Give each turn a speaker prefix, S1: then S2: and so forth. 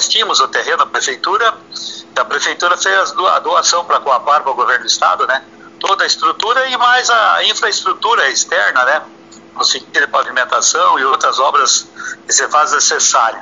S1: nós tínhamos o terreno, na prefeitura, a prefeitura fez a doação para a Coapar, para o governo do estado, né? Toda a estrutura e mais a infraestrutura externa, né? No sentido de pavimentação e outras obras que se faz necessária.